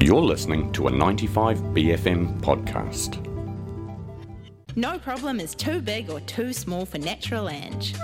You're listening to a 95BFM podcast. No problem is too big or too small for Natural Ange.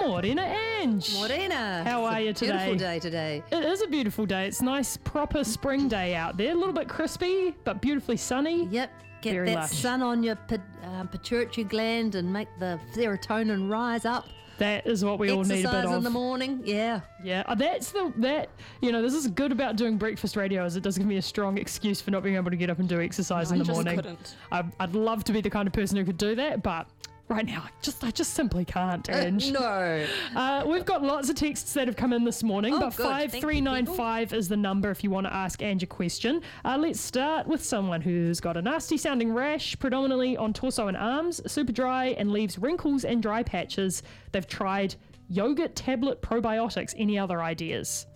Morena Ange. Morena. How It's are a you today? Beautiful day today. It is a beautiful day. It's nice, proper spring day out there. A little bit crispy, but beautifully sunny. Yep. Get Very that lush. sun on your pit, um, pituitary gland and make the serotonin rise up. That is what we all need a Exercise bit in the morning. Yeah. Yeah, uh, that's the that you know this is good about doing breakfast radio is it does give me a strong excuse for not being able to get up and do exercise in the just morning. couldn't. I, I'd love to be the kind of person who could do that, but right now I just I just simply can't. Ange. No. Uh, we've got lots of texts that have come in this morning, Oh, but good. Thank you, 5395 is the number if you want to ask Ange a question. Uh, let's start with someone who's got a nasty sounding rash, predominantly on torso and arms, super dry, and leaves wrinkles and dry patches. They've tried yogurt tablet probiotics. Any other ideas?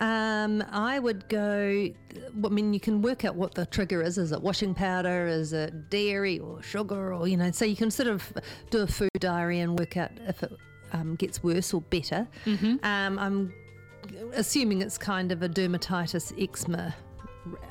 Um, I would go. I mean, you can work out what the trigger is. Is it washing powder? Is it dairy or sugar? Or you know, so you can sort of do a food diary and work out if it um, gets worse or better. Mm-hmm. Um, I'm assuming it's kind of a dermatitis eczema.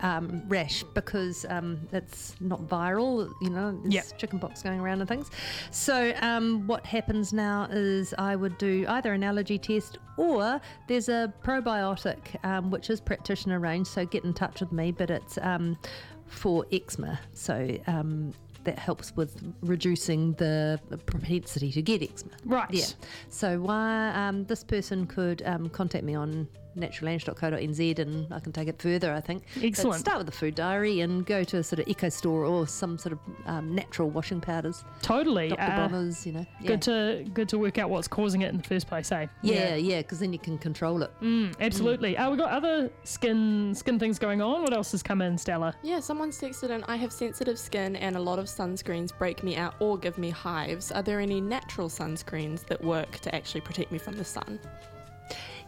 Um, rash because um, it's not viral, you know, there's Yep. chickenpox going around and things. So, um, what happens now is I would do either an allergy test or there's a probiotic um, which is practitioner range. So, get in touch with me, but it's um, for eczema. So, um, that helps with reducing the propensity to get eczema. Right. Yeah. So why um, this person could um, contact me on naturalange.co.nz and I can take it further, I think. But Excellent. start with the food diary and go to a sort of eco store or some sort of um, natural washing powders. Totally. Dr. Uh, Bronner's, you know. Yeah. Good to good to work out what's causing it in the first place, eh? yeah, yeah, because then you can control it. Mm, absolutely. Uh, we've got other skin skin things going on. What else has come in, Stella? Yeah, someone's texted in, I have sensitive skin and a lot of sunscreens break me out or give me hives. Are there any natural sunscreens that work to actually protect me from the sun?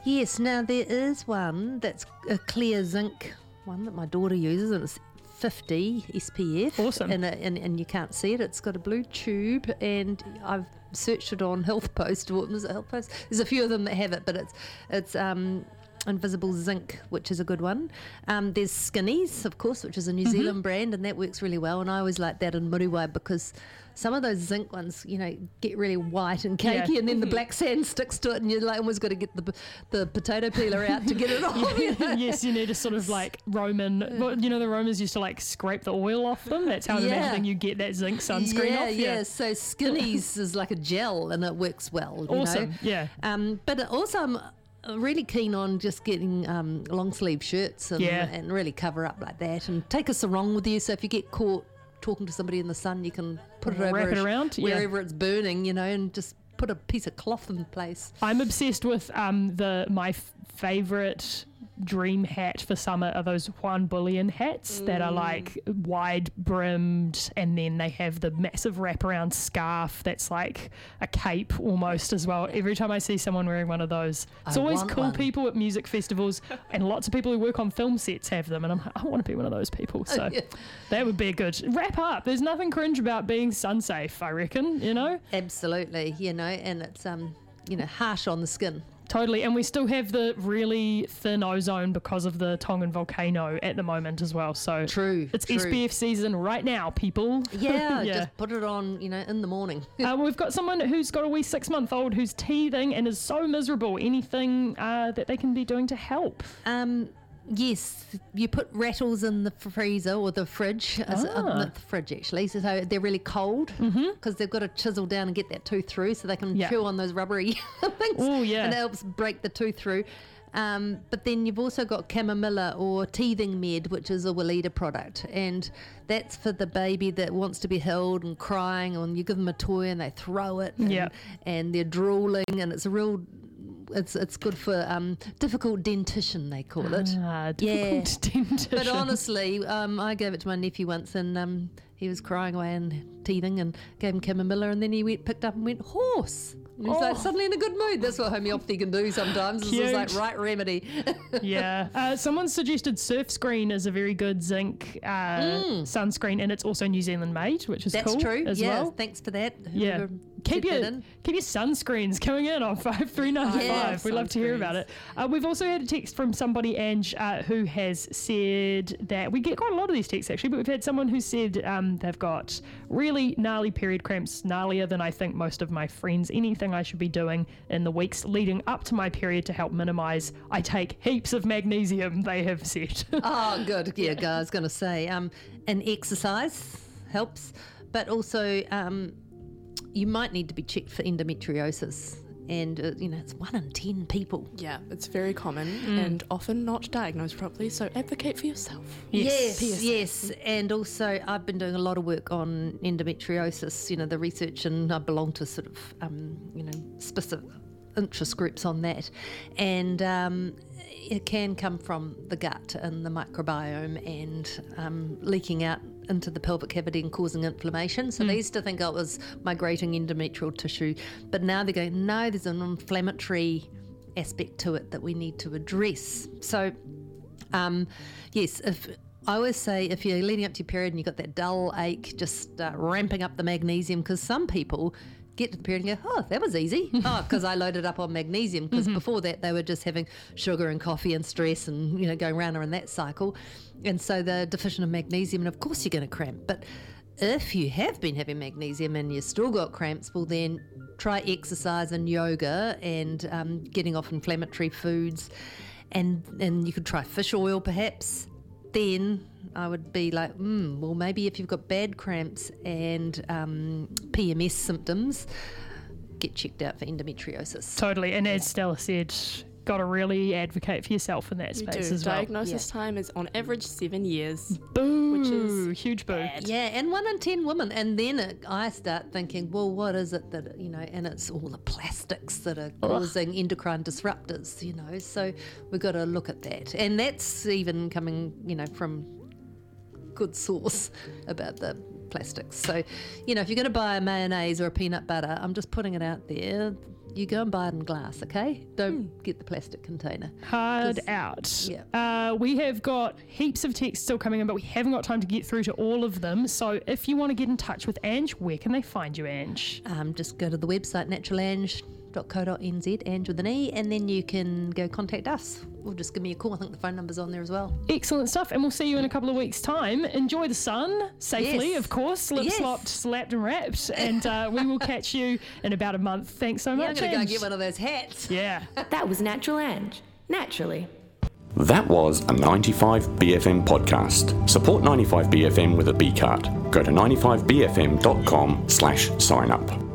Yes, now there is one that's a clear zinc one that my daughter uses, and it's 50 SPF. Awesome. And, it- and, and you can't see it. It's got a blue tube, and I've searched it on Health Post. What was it, Health Post? There's a few of them that have it, but it's it's um, Invisible Zinc, which is a good one. Um, there's Skinnies, of course, which is a New Mm-hmm. Zealand brand, and that works really well. And I always like that in Muriwai because some of those zinc ones, you know, get really white and Yeah. cakey, and then the black sand sticks to it, and you're like almost got to get the the potato peeler out to get it off. you know? yes, you need a sort of like Roman. Well, you know, the Romans used to like scrape the oil off them. That's how I'm Yeah. imagining you get that zinc sunscreen yeah, off. yeah, So Skinnies is like a gel, and it works well. You Awesome. Know? Yeah. Um, but also, I'm really keen on just getting um, long sleeve shirts and, Yeah. and really cover up like that, and take a sarong with you. So if you get caught talking to somebody in the sun, you can put it over Wrap it around, yeah. wherever it's burning, you know, and just put a piece of cloth in place. I'm obsessed with um the my f- favorite dream hat for summer are those Juan Bullion hats that are like wide brimmed and then they have the massive wraparound scarf that's like a cape almost as well. Every time I see someone wearing one of those, it's I always cool one. people at music festivals and lots of people who work on film sets have them and I'm I want to be one of those people. So Yeah. that would be a good wrap up. There's nothing cringe about being sun safe, I reckon, you know? Absolutely, you know, and it's um, you know, harsh on the skin. Totally, and we still have the really thin ozone because of the Tongan volcano at the moment as well. So True, it's true. SPF season right now, people. Yeah, yeah. just put it on, you know, in the morning. uh, we've got someone who's got a wee six-month-old who's teething and is so miserable. Anything uh, that they can be doing to help? Um, yes, you put rattles in the freezer or the fridge. Uh, Ah. not the fridge actually, so they're really cold because they've got to chisel down and get that tooth through, so they can Mm-hmm. Yeah. chew on those rubbery things. Ooh, yeah. and it helps break the tooth through. Um, but then you've also got chamomilla or teething med, which is a Weleda product, and that's for the baby that wants to be held and crying, and you give them a toy and they throw it, and, Yeah. and they're drooling, and it's a real, it's it's good for um, difficult dentition they call it. Ah, Yeah. dentition. But honestly, um, I gave it to my nephew once, and um, he was crying away and teething, and gave him chamomilla, and then he went, picked up and went horse. And he's like Oh. suddenly in a good mood. That's what homeopathy can do sometimes. Is like right remedy. yeah. Uh, someone suggested Surf Screen is a very good zinc uh, sunscreen, and it's also New Zealand made, which is Mm. That's cool true. as yeah, well. thanks for that. Yeah. Whoever keep Keep your in. keep your sunscreens coming in on five three nine five. Yeah, We'd love to hear about it. Uh, we've also had a text from somebody, Ange, uh, who has said that we get quite a lot of these texts actually, but we've had someone who said um, they've got really gnarly period cramps, gnarlier than I think most of my friends. Anything I should be doing in the weeks leading up to my period to help minimise. I take heaps of magnesium. They have said. Oh, good. Yeah, I was going to say, um, and exercise helps, but also um, you might need to be checked for endometriosis. And, uh, you know, it's one in 10 people. Yeah, it's very common Mm. and often not diagnosed properly, so advocate for yourself. Yes, PSA. yes. And also, I've been doing a lot of work on endometriosis, you know, the research, and I belong to sort of, um, you know, specific interest groups on that. And um, it can come from the gut and the microbiome and um, leaking out into the pelvic cavity and causing inflammation. So they used to think oh, it was migrating endometrial tissue, but now they're going, no, there's an inflammatory aspect to it that we need to address. So um, yes, if I always say if you're leading up to your period and you've got that dull ache, just uh, ramping up the magnesium because some people get to the period and go, oh, that was easy. oh, because I loaded up on magnesium because before that they were just having sugar and coffee and stress and you know going round around that cycle, and so they're deficient of magnesium, and of course you're going to cramp, but if you have been having magnesium and you've still got cramps, well, then try exercise and yoga and um, getting off inflammatory foods. And, and you could try fish oil perhaps. Then I would be like, hmm, well, maybe if you've got bad cramps and um, PMS symptoms, get checked out for endometriosis. Totally. And as Stella said, got to really advocate for yourself in that You space do. as well. Diagnosis time is on average seven years. Boo! Which is huge boo. Yeah, and one in ten women. And then it, I start thinking, well, what is it that, you know, and it's all the plastics that are causing endocrine disruptors, you know, so we've got to look at that. And that's even coming, you know, from good source about the plastics. So, you know, if you're going to buy a mayonnaise or a peanut butter, I'm just putting it out there. You go and buy it in glass, okay? Don't get the plastic container. Hard out. yeah. Uh, we have got heaps of texts still coming in, but we haven't got time to get through to all of them. So if you want to get in touch with Ange, where can they find you, Ange? um, just go to the website Natural Ange with an E, and then you can go contact us or just give me a call. I think the phone number's on there as well. Excellent stuff, and we'll see you in a couple of weeks' time. Enjoy the sun safely, Yes. of course, lip Yes. slopped, slapped, and wrapped, and uh, we will catch you in about a month. Thanks so Yeah, I'm much. going to go get one of those hats. Yeah. That was Natural Ange. Naturally. That was a 95BFM podcast. Support 95BFM with a B card. Go to 95BFM.com slash sign up.